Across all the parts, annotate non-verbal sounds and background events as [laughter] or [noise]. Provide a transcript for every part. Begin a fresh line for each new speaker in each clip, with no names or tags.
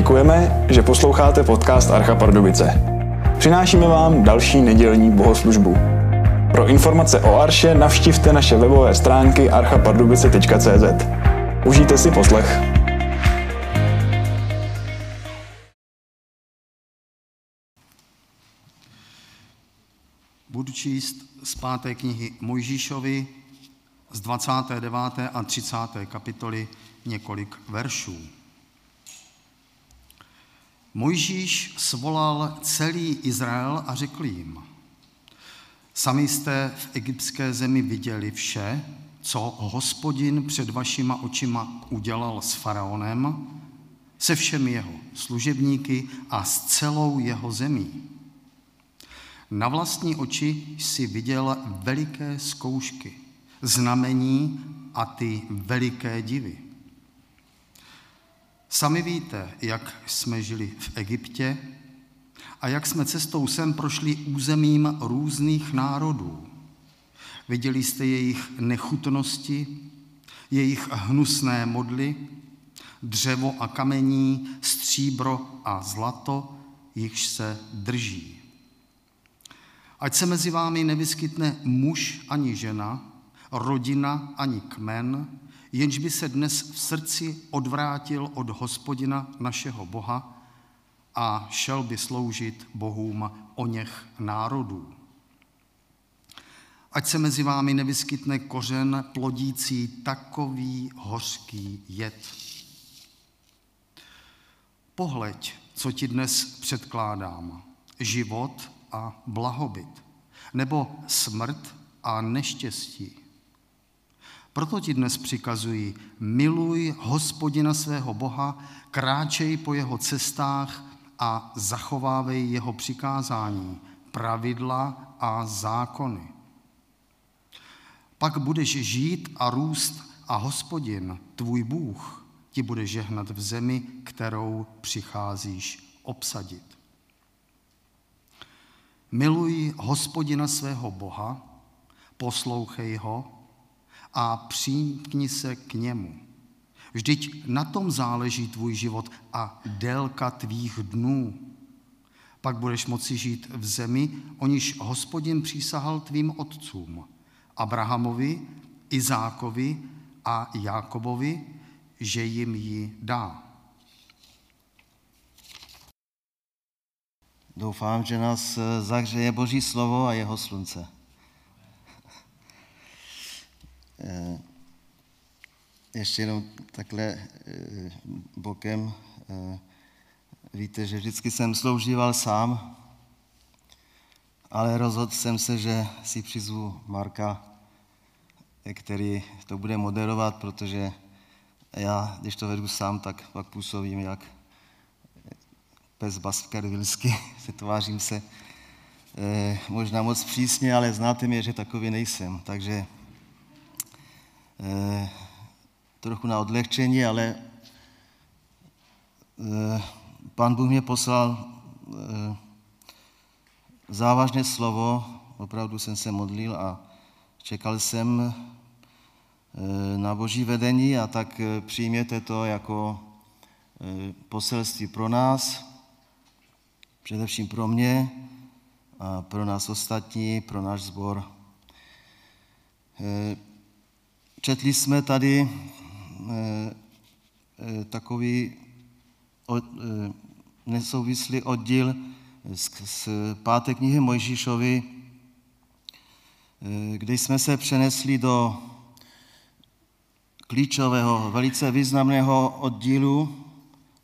Děkujeme, že posloucháte podcast Archa Pardubice. Přinášíme vám další nedělní bohoslužbu. Pro informace o Arše navštivte naše webové stránky archapardubice.cz. Užijte si poslech.
Budu číst z páté knihy Mojžíšovi z 29. a 30. kapitoly několik veršů. Mojžíš svolal celý Izrael a řekl jim, sami jste v egyptské zemi viděli vše, co hospodin před vašima očima udělal s faraonem, se všemi jeho služebníky a s celou jeho zemí. Na vlastní oči si viděl veliké zkoušky, znamení a ty veliké divy. Sami víte, jak jsme žili v Egyptě a jak jsme cestou sem prošli územím různých národů. Viděli jste jejich nechutnosti, jejich hnusné modly, dřevo a kamení, stříbro a zlato, jichž se drží. Ať se mezi vámi nevyskytne muž ani žena, rodina ani kmen, jenž by se dnes v srdci odvrátil od hospodina našeho Boha a šel by sloužit bohům o něch národů. Ať se mezi vámi nevyskytne kořen plodící takový hořký jed. Pohleď, co ti dnes předkládám, život a blahobyt, nebo smrt a neštěstí. Proto ti dnes přikazuji, miluj hospodina svého Boha, kráčej po jeho cestách a zachovávej jeho přikázání, pravidla a zákony. Pak budeš žít a růst a hospodin, tvůj Bůh, ti bude žehnat v zemi, kterou přicházíš obsadit. Miluj hospodina svého Boha, poslouchej ho a přijkni se k němu. Vždyť na tom záleží tvůj život a délka tvých dnů. Pak budeš moci žít v zemi, o níž hospodin přísahal tvým otcům, Abrahamovi, Izákovi a Jákobovi, že jim ji dá.
Doufám, že nás zahřeje Boží slovo a jeho slunce. Eh, ještě jenom takhle eh, bokem. Eh, víte, že vždycky jsem sloužíval sám, ale rozhodl jsem se, že si přizvu Marka, který to bude moderovat, protože já, když to vedu sám, tak pak působím jak pes baskervilsky, [laughs] se tvářím se možná moc přísně, ale znáte mě, že takový nejsem. Takže Eh, trochu na odlehčení, ale eh, pán Bůh mě poslal eh, závažné slovo, opravdu jsem se modlil a čekal jsem na boží vedení a tak přijměte to jako poselství pro nás, především pro mě a pro nás ostatní, pro náš sbor. Četli jsme tady eh, eh, takový eh, nesouvislý oddíl z páté knihy Mojžíšovi, kde jsme se přenesli do klíčového, velice významného oddílu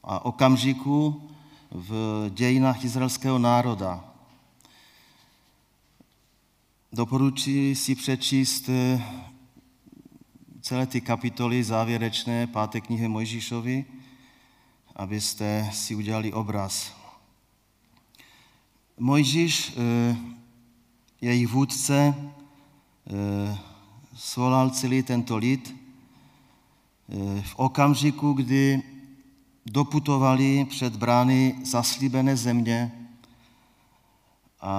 a okamžiku v dějinách izraelského národa. Doporučuji si přečíst celé ty kapitoly závěrečné páté knihy Mojžíšovi, abyste si udělali obraz. Mojžíš, eh, jejich vůdce, eh, svolal celý tento lid eh, v okamžiku, kdy doputovali před brány zaslíbené země a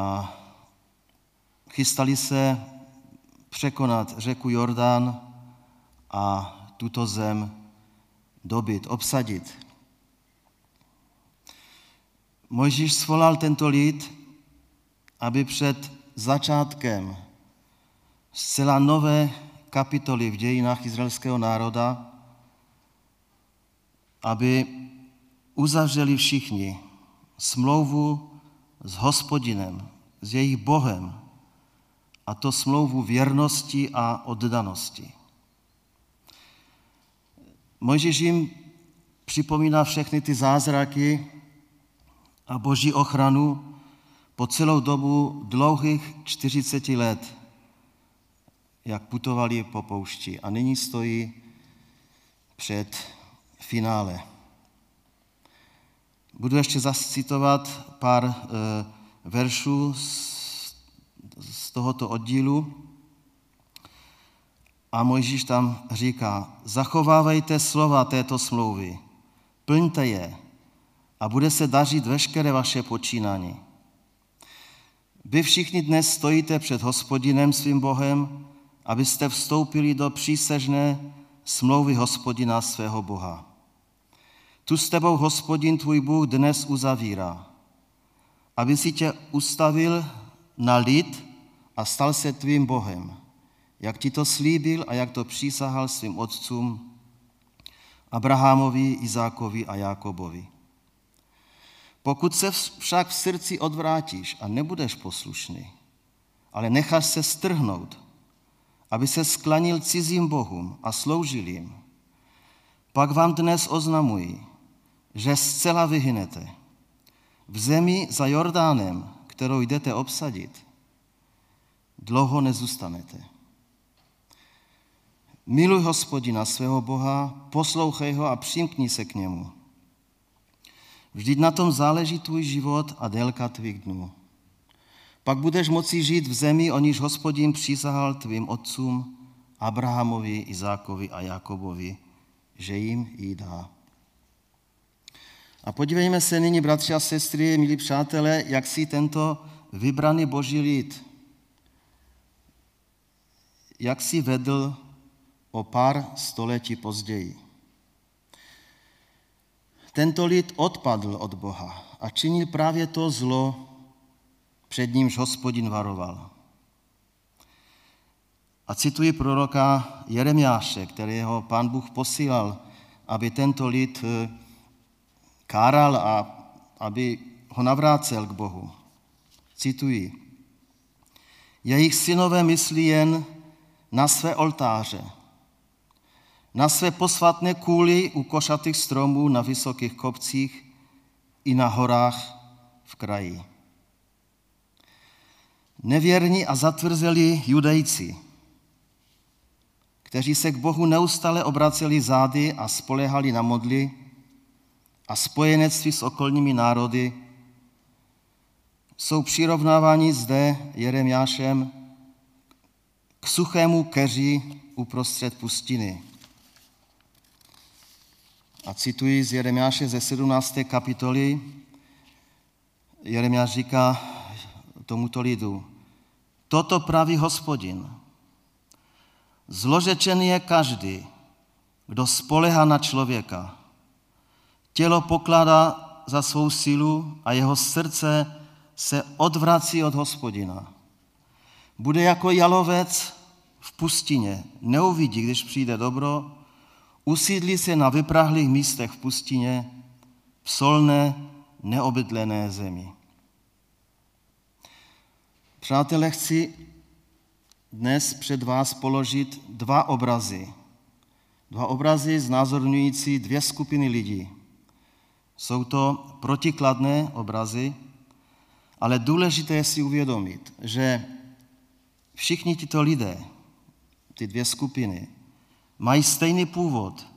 chystali se překonat řeku Jordán a tuto zem dobit, obsadit. Mojžíš svolal tento lid, aby před začátkem zcela nové kapitoly v dějinách izraelského národa, aby uzavřeli všichni smlouvu s hospodinem, s jejich Bohem, a to smlouvu věrnosti a oddanosti. Mojžíš jim připomíná všechny ty zázraky a boží ochranu po celou dobu dlouhých 40 let, jak putovali po poušti. A nyní stojí před finále. Budu ještě zase citovat pár e, veršů z tohoto oddílu. A Mojžíš tam říká, zachovávejte slova této smlouvy, plňte je a bude se dařit veškeré vaše počínání. Vy všichni dnes stojíte před hospodinem svým Bohem, abyste vstoupili do přísežné smlouvy hospodina svého Boha. Tu s tebou hospodin tvůj Bůh dnes uzavírá, aby si tě ustavil na lid a stal se tvým Bohem, jak ti to slíbil a jak to přísahal svým otcům Abrahamovi, Izákovi a Jákobovi. Pokud se však v srdci odvrátíš a nebudeš poslušný, ale necháš se strhnout, aby se sklanil cizím bohům a sloužil jim, pak vám dnes oznamuji, že zcela vyhynete. V zemi za Jordánem, kterou jdete obsadit, dlouho nezůstanete. Miluj hospodina svého Boha, poslouchej ho a přimkni se k němu. Vždyť na tom záleží tvůj život a délka tvých dnů. Pak budeš moci žít v zemi, o níž hospodin přísahal tvým otcům, Abrahamovi, Izákovi a Jakobovi, že jim ji dá. A podívejme se nyní, bratři a sestry, milí přátelé, jak si tento vybraný boží lid, jak si vedl o pár století později. Tento lid odpadl od Boha a činil právě to zlo, před nímž hospodin varoval. A cituji proroka Jeremiáše, kterého pán Bůh posílal, aby tento lid eh, káral a aby ho navrácel k Bohu. Cituji. Jejich synové myslí jen na své oltáře, na své posvatné kůly u košatých stromů na vysokých kopcích i na horách v kraji. Nevěrní a zatvrzelí judejci, kteří se k Bohu neustále obraceli zády a spolehali na modly a spojenectví s okolními národy, jsou přirovnáváni zde Jeremiášem k suchému keři uprostřed pustiny. A cituji z Jeremiáše ze 17. kapitoly. Jeremiáš říká tomuto lidu, toto praví hospodin. Zložečený je každý, kdo spolehá na člověka. Tělo pokládá za svou sílu a jeho srdce se odvrací od hospodina. Bude jako jalovec v pustině, neuvidí, když přijde dobro, usídlí se na vyprahlých místech v pustině, v solné, neobydlené zemi. Přátelé, chci dnes před vás položit dva obrazy. Dva obrazy znázorňující dvě skupiny lidí. Jsou to protikladné obrazy, ale důležité je si uvědomit, že všichni tito lidé, ty dvě skupiny, mají stejný původ.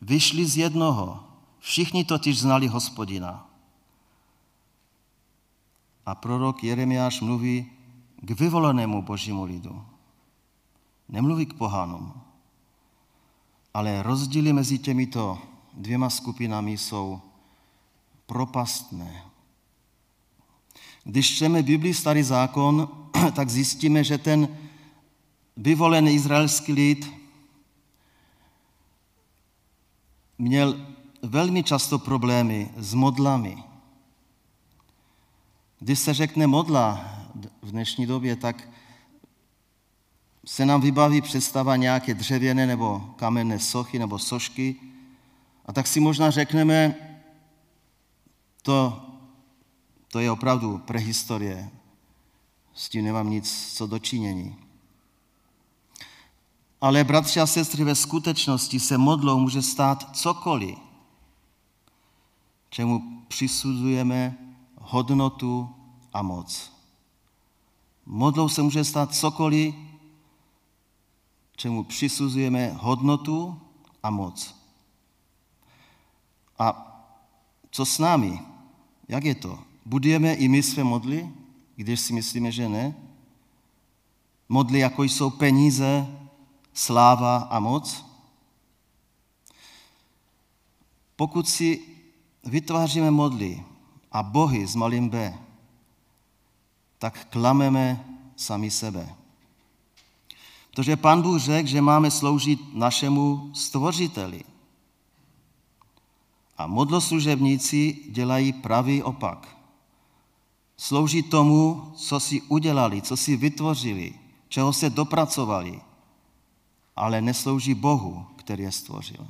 Vyšli z jednoho. Všichni totiž znali hospodina. A prorok Jeremiáš mluví k vyvolenému božímu lidu. Nemluví k pohánům. Ale rozdíly mezi těmito dvěma skupinami jsou propastné. Když čteme Biblii Starý zákon, [clears throat] tak zjistíme, že ten vyvolený izraelský lid měl velmi často problémy s modlami, Když se řekne modla v dnešní době, tak se nám vybaví představa nějaké dřevěné nebo kamenné sochy nebo sošky. A tak si možná řekneme, to, to je opravdu prehistorie. S tím nemám nic co dočinění. Ale bratři a sestry, ve skutečnosti se modlou může stát cokoliv, čemu přisuzujeme hodnotu a moc. Modlou se může stát cokoliv, čemu přisuzujeme hodnotu a moc. A co s námi? Jak je to? Budujeme i my své modly, když si myslíme, že ne? Modly, jako jsou peníze, sláva a moc? Pokud si vytváříme modly a bohy s malým b, tak klameme sami sebe. Protože pan Bůh řekl, že máme sloužit našemu stvořiteli. A modloslužebníci dělají pravý opak. Slouží tomu, co si udělali, co si vytvořili, čeho se dopracovali, ale neslouží Bohu, který je stvořil.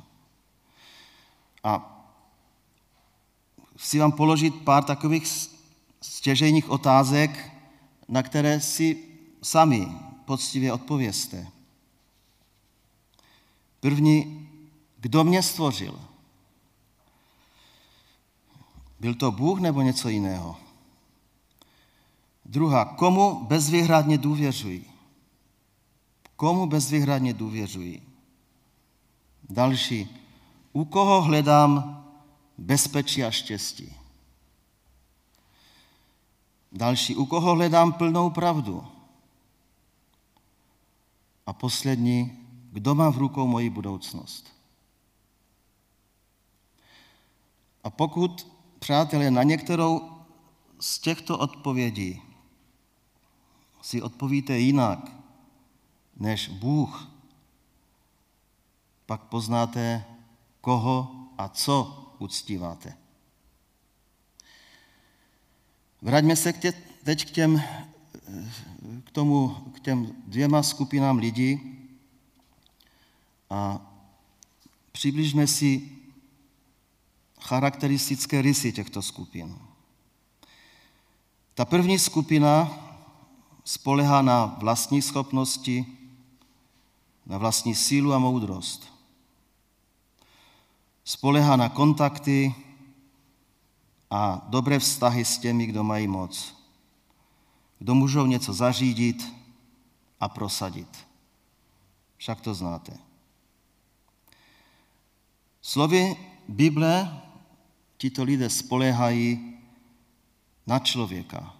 A chci vám položit pár takových stěžejních otázek, na které si sami poctivě odpověste. První, kdo mě stvořil? Byl to Bůh nebo něco jiného? Druhá, komu bezvýhradně důvěřují? Komu bezvýhradně důvěřují? Další, u koho hledám bezpečí a štěstí? Další, u koho hledám plnou pravdu? A poslední, kdo má v rukou moji budoucnost? A pokud, přátelé, na některou z těchto odpovědí si odpovíte jinak než Bůh, pak poznáte, koho a co uctíváte. Vraťme se k tě, teď k, těm, k, tomu, k těm dvěma skupinám lidí a přibližme si charakteristické rysy těchto skupin. Ta první skupina spolehá na vlastní schopnosti, na vlastní sílu a moudrost. Spolehá na kontakty, a dobré vztahy s těmi, kdo mají moc, kdo můžou něco zařídit a prosadit. Však to znáte. Slovy Bible tito lidé spolehají na člověka,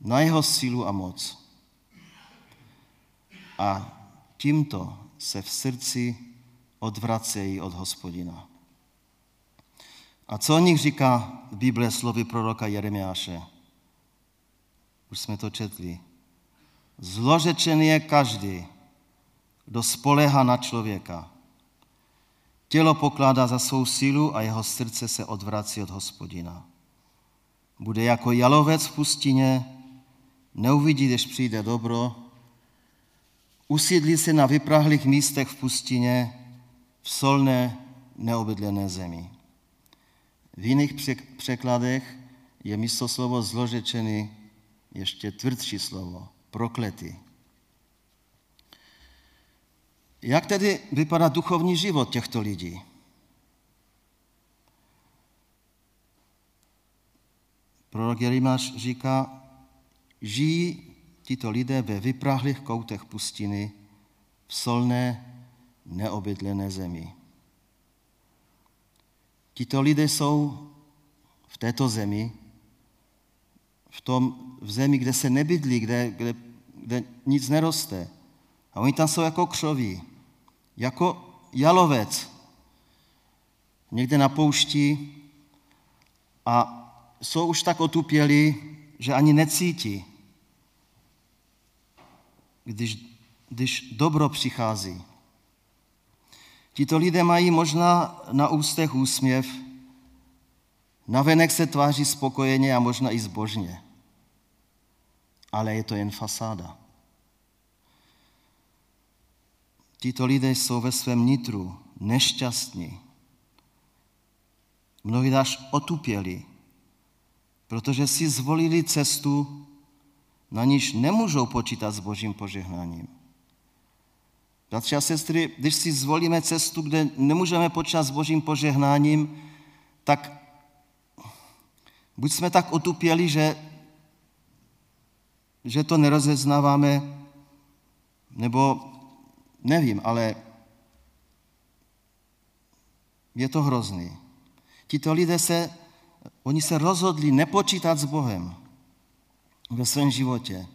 na jeho sílu a moc. A tímto se v srdci odvracejí od hospodina. A co o nich říká Bible slovy proroka Jeremiáše? Už jsme to četli. Zlořečený je každý, kdo spolehá na člověka. Tělo pokládá za svou sílu a jeho srdce se odvrací od hospodina. Bude jako jalovec v pustině, neuvidí, když přijde dobro, usídlí se na vyprahlých místech v pustině, v solné, neobydlené zemi. V jiných překladech je místo slovo zložečený ještě tvrdší slovo, prokletý. Jak tedy vypadá duchovní život těchto lidí? Prorok Jerimáš říká, žijí tito lidé ve vyprahlých koutech pustiny v solné, neobydlené zemi. Tito lidé jsou v této zemi, v, tom, v zemi, kde se nebydlí, kde, kde, kde nic neroste. A oni tam jsou jako křoví, jako jalovec, někde na poušti a jsou už tak otupěli, že ani necítí, když, když dobro přichází. Tito lidé mají možná na ústech úsměv, Navenek se tváří spokojeně a možná i zbožně. Ale je to jen fasáda. Tito lidé jsou ve svém nitru nešťastní. Mnohdy až otupěli, protože si zvolili cestu, na níž nemůžou počítat s božím požehnáním. Bratři a sestry, když si zvolíme cestu, kde nemůžeme počítat s božím požehnáním, tak buď jsme tak otupěli, že, že to nerozeznáváme, nebo nevím, ale je to hrozný. Tito lidé se, oni se rozhodli nepočítat s Bohem ve svém životě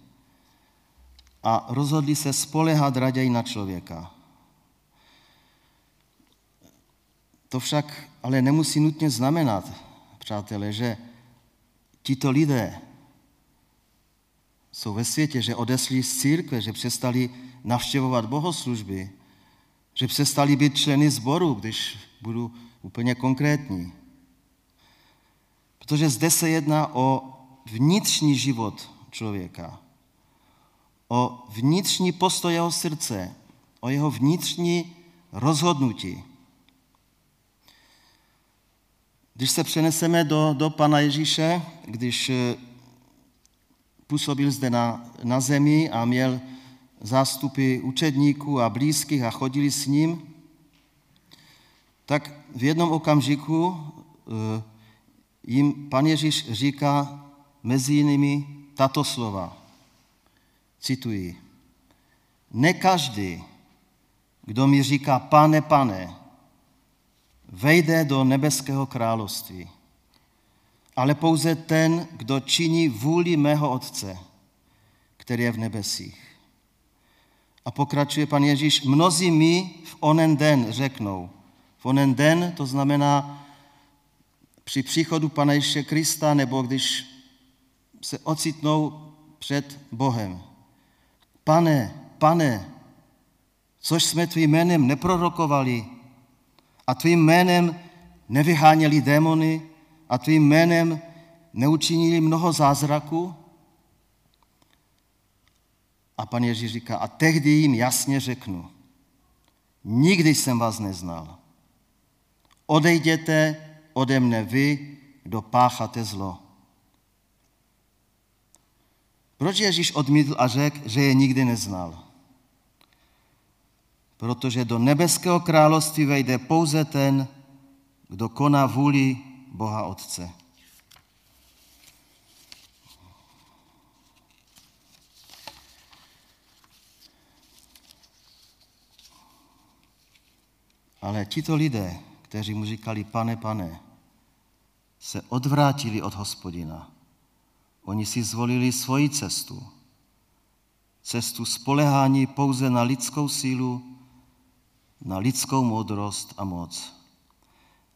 a rozhodli se spolehat raději na člověka. To však ale nemusí nutně znamenat, přátelé, že tito lidé jsou ve světě, že odesli z církve, že přestali navštěvovat bohoslužby, že přestali být členy sboru, když budu úplně konkrétní. Protože zde se jedná o vnitřní život člověka, o vnitřní postoj jeho srdce, o jeho vnitřní rozhodnutí. Když se přeneseme do, do Pana Ježíše, když eh, působil zde na, na zemi a měl zástupy učedníků a blízkých a chodili s ním, tak v jednom okamžiku eh, jim pan Ježíš říká mezi jinými tato slova. Cituji. Ne každý, kdo mi říká pane, pane, vejde do nebeského království, ale pouze ten, kdo činí vůli mého Otce, který je v nebesích. A pokračuje pan Ježíš, mnozí mi v onen den řeknou. V onen den to znamená při příchodu Pana Ježíše Krista, nebo když se ocitnou před Bohem. Pane, pane, což jsme tvým jménem neprorokovali a tvým jménem nevyháněli démony a tvým jménem neučinili mnoho zázraků? A pan Ježíš říká, a tehdy jim jasně řeknu, nikdy jsem vás neznal. Odejděte ode mne vy, kdo pácháte zlo. Proč Ježíš odmítl a řekl, že je nikdy neznal? Protože do nebeského království vejde pouze ten, kdo koná vůli Boha Otce. Ale tito lidé, kteří mu říkali, pane, pane, se odvrátili od hospodina. Oni si zvolili svoji cestu. Cestu spolehání pouze na lidskou sílu, na lidskou moudrost a moc.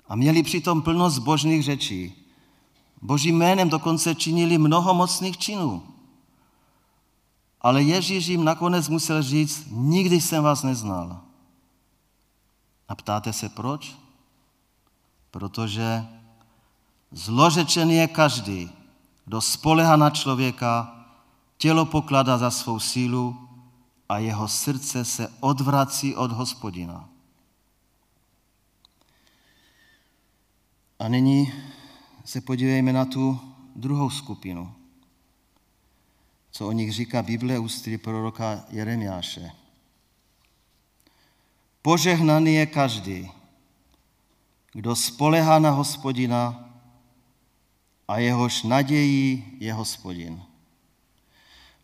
A měli přitom plnost božných řečí. Božím jménem dokonce činili mnoho mocných činů. Ale Ježíš jim nakonec musel říct, nikdy jsem vás neznal. A ptáte se proč? Protože zlořečený je každý, kdo spolehá na člověka, tělo pokládá za svou sílu a jeho srdce se odvrací od hospodina. A nyní se podívejme na tu druhou skupinu, co o nich říká Bible ústry proroka Jeremiáše. Požehnaný je každý, kdo spolehá na hospodina a jehož nadějí je hospodin.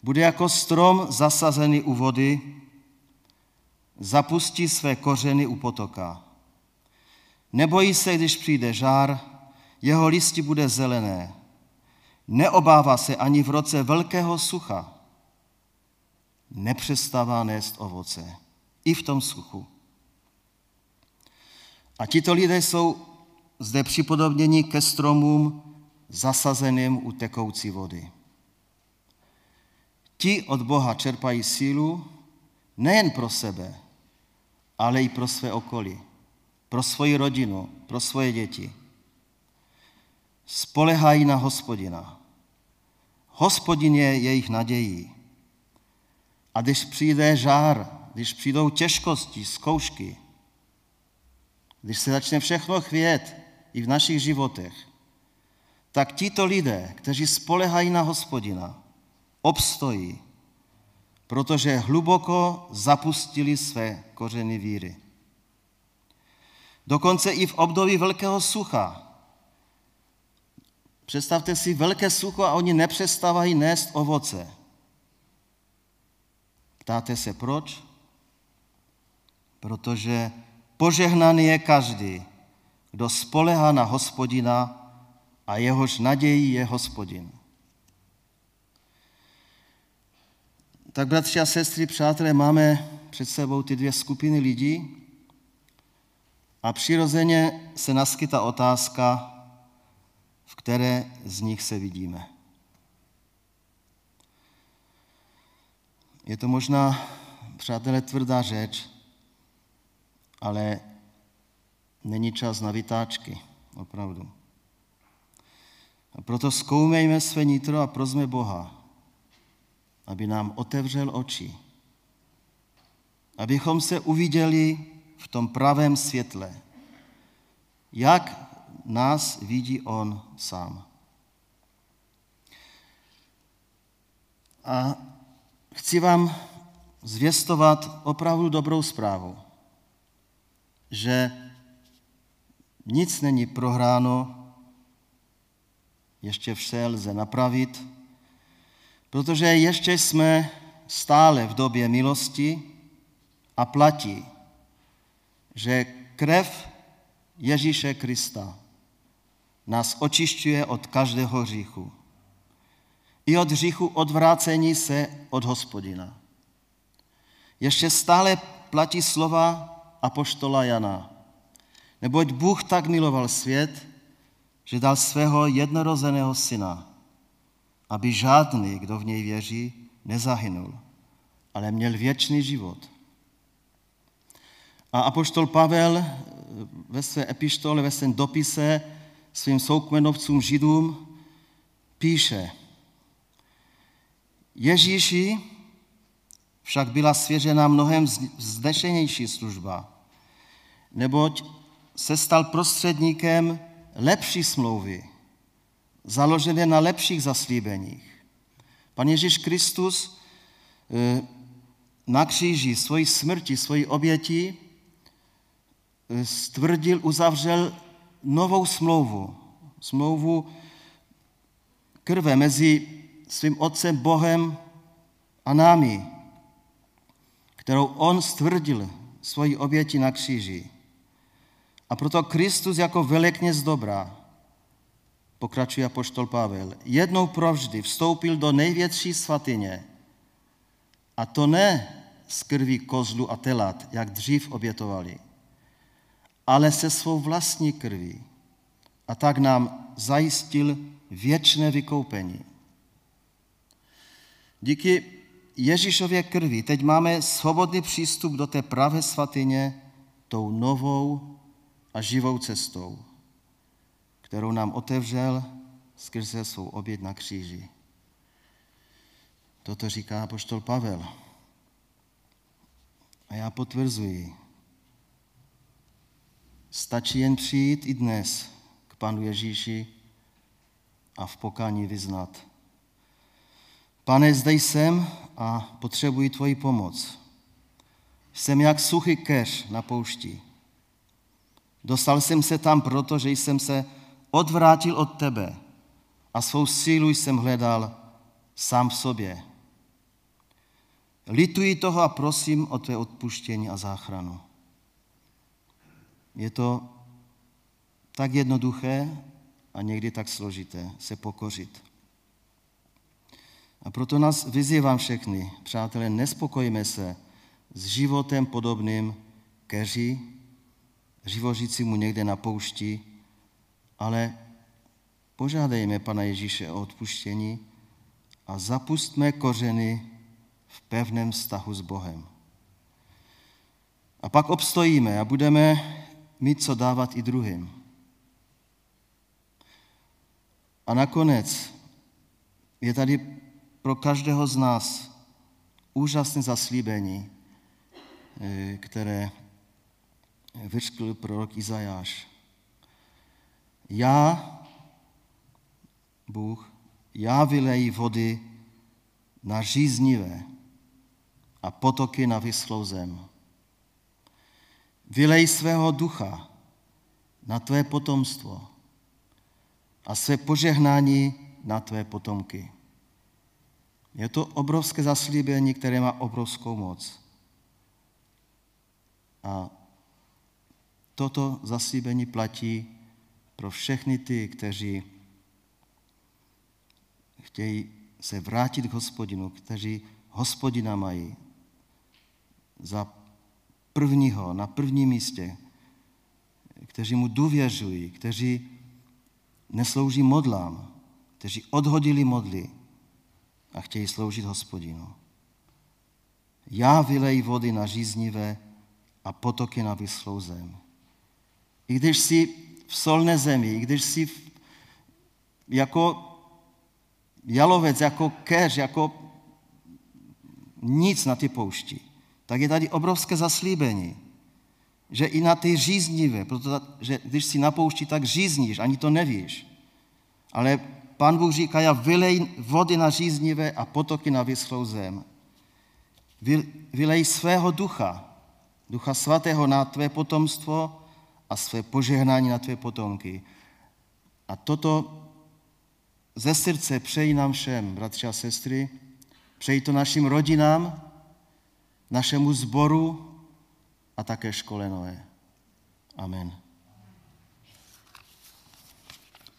Bude jako strom zasazený u vody, zapustí své kořeny u potoka. Nebojí se, když přijde žár, jeho listi bude zelené. Neobává se ani v roce velkého sucha. Nepřestává nést ovoce. I v tom suchu. A tito lidé jsou zde připodobněni ke stromům zasazeným u tekoucí vody. Ti od Boha čerpají sílu nejen pro sebe, ale i pro své okolí, pro svoji rodinu, pro svoje děti. spolehají na hospodina. Hospodin je jejich nadějí. A když přijde žár, když přijdou těžkosti, zkoušky, když se začne všechno chvět i v našich životech, tak tito lidé, kteří spolehají na hospodina, obstojí, protože hluboko zapustili své kořeny víry. Dokonce i v období velkého sucha. Představte si velké sucho a oni nepřestávají nést ovoce. Ptáte se proč? Protože požehnaný je každý, kdo spolehá na hospodina a jehož nadějí je hospodin. Tak bratři a sestry, přátelé, máme před sebou ty dvě skupiny lidí a přirozeně se naskytá otázka, v které z nich se vidíme. Je to možná, přátelé, tvrdá řeč, ale není čas na vytáčky, opravdu. A proto zkoumejme své nitro a prosme Boha, aby nám otevřel oči, abychom se uviděli v tom pravém světle, jak nás vidí On sám. A chci vám zvěstovat opravdu dobrou zprávu, že nic není prohráno, ještě vše lze napravit, protože ještě jsme stále v době milosti a platí, že krev Ježíše Krista nás očišťuje od každého hříchu. I od hříchu odvrácení se od hospodina. Ještě stále platí slova apoštola Jana. Neboť Bůh tak miloval svět, že dal svého jednorozeného syna, aby žádný, kdo v něj věří, nezahynul, ale měl věčný život. A apoštol Pavel ve své epištole, ve svém dopise svým soukmenovcům židům píše, Ježíši však byla svěřena mnohem vzdešenější služba, neboť se stal prostředníkem lepší smlouvy, založené na lepších zaslíbeních. Pan Ježíš Kristus eh, na kříži svoji smrti, svoji oběti eh, stvrdil, uzavřel novou smlouvu. Smlouvu krve mezi svým Otcem Bohem a námi, kterou on stvrdil svoji oběti na kříži. A proto Kristus jako velekněz dobrá, pokračuje apoštol Pavel, jednou provždy vstoupil do největší svatyně. A to ne z krví kozlu a telat, jak dřív obětovali, ale se svou vlastní krví. A tak nám zajistil věčné vykoupení. Díky Ježíšově krvi teď máme svobodný přístup do té pravé svatyně tou novou a živou cestou, kterou nám otevřel skrze svou oběd na kříži. Toto říká poštol Pavel. A já potvrzuji, stačí jen přijít i dnes k Panu Ježíši a v pokání vyznat. Pane, zde jsem a potřebuji tvoji pomoc. Jsem jak suchý keř na poušti. Dostal jsem se tam proto, že jsem se odvrátil od tebe a svou sílu jsem hledal sám v sobě. Lituji toho a prosím o tvé odpuštění a záchranu. Je to tak jednoduché a někdy tak složité se pokořit. A proto nás vyzývám všechny, přátelé, nespokojíme se s životem podobným keři, živořícímu někde na poušti, ale požádejme Pana Ježíše o odpuštění a zapustme kořeny v pevném vztahu s Bohem. A pak obstojíme a budeme mít co dávat i druhým. A nakonec je tady pro každého z nás úžasné zaslíbení, eh, které vyřkl prorok Izajáš. Já, Bůh, já vyleji vody na žíznivé a potoky na vyslou zem. Vylej svého ducha na tvé potomstvo a své požehnání na tvé potomky. Je to obrovské zaslíbení, které má obrovskou moc. A toto zaslíbení platí pro všechny ty, kteří chtějí se vrátit k hospodinu, kteří hospodina mají za prvního, na prvním místě, kteří mu důvěřují, kteří neslouží modlám, kteří odhodili modly a chtějí sloužit hospodinu. Já vylej vody na žíznivé a potoky na vyslou zem. I když jsi v solné zemi, i když jsi v, jako jalovec, jako keř, jako nic na ty poušti, tak je tady obrovské zaslíbení, že i na ty žíznivé, protože když si na poušti, tak žízníš, ani to nevíš. Ale Pán Bůh říká, já vylej vody na žíznivé a potoky na vyslou zem. Vylej svého ducha, ducha svatého na tvé potomstvo a své požehnání na tvé potomky. A toto ze srdce přeji nám všem, bratři a sestry, přeji to našim rodinám, našemu sboru a také škole Noé. Amen.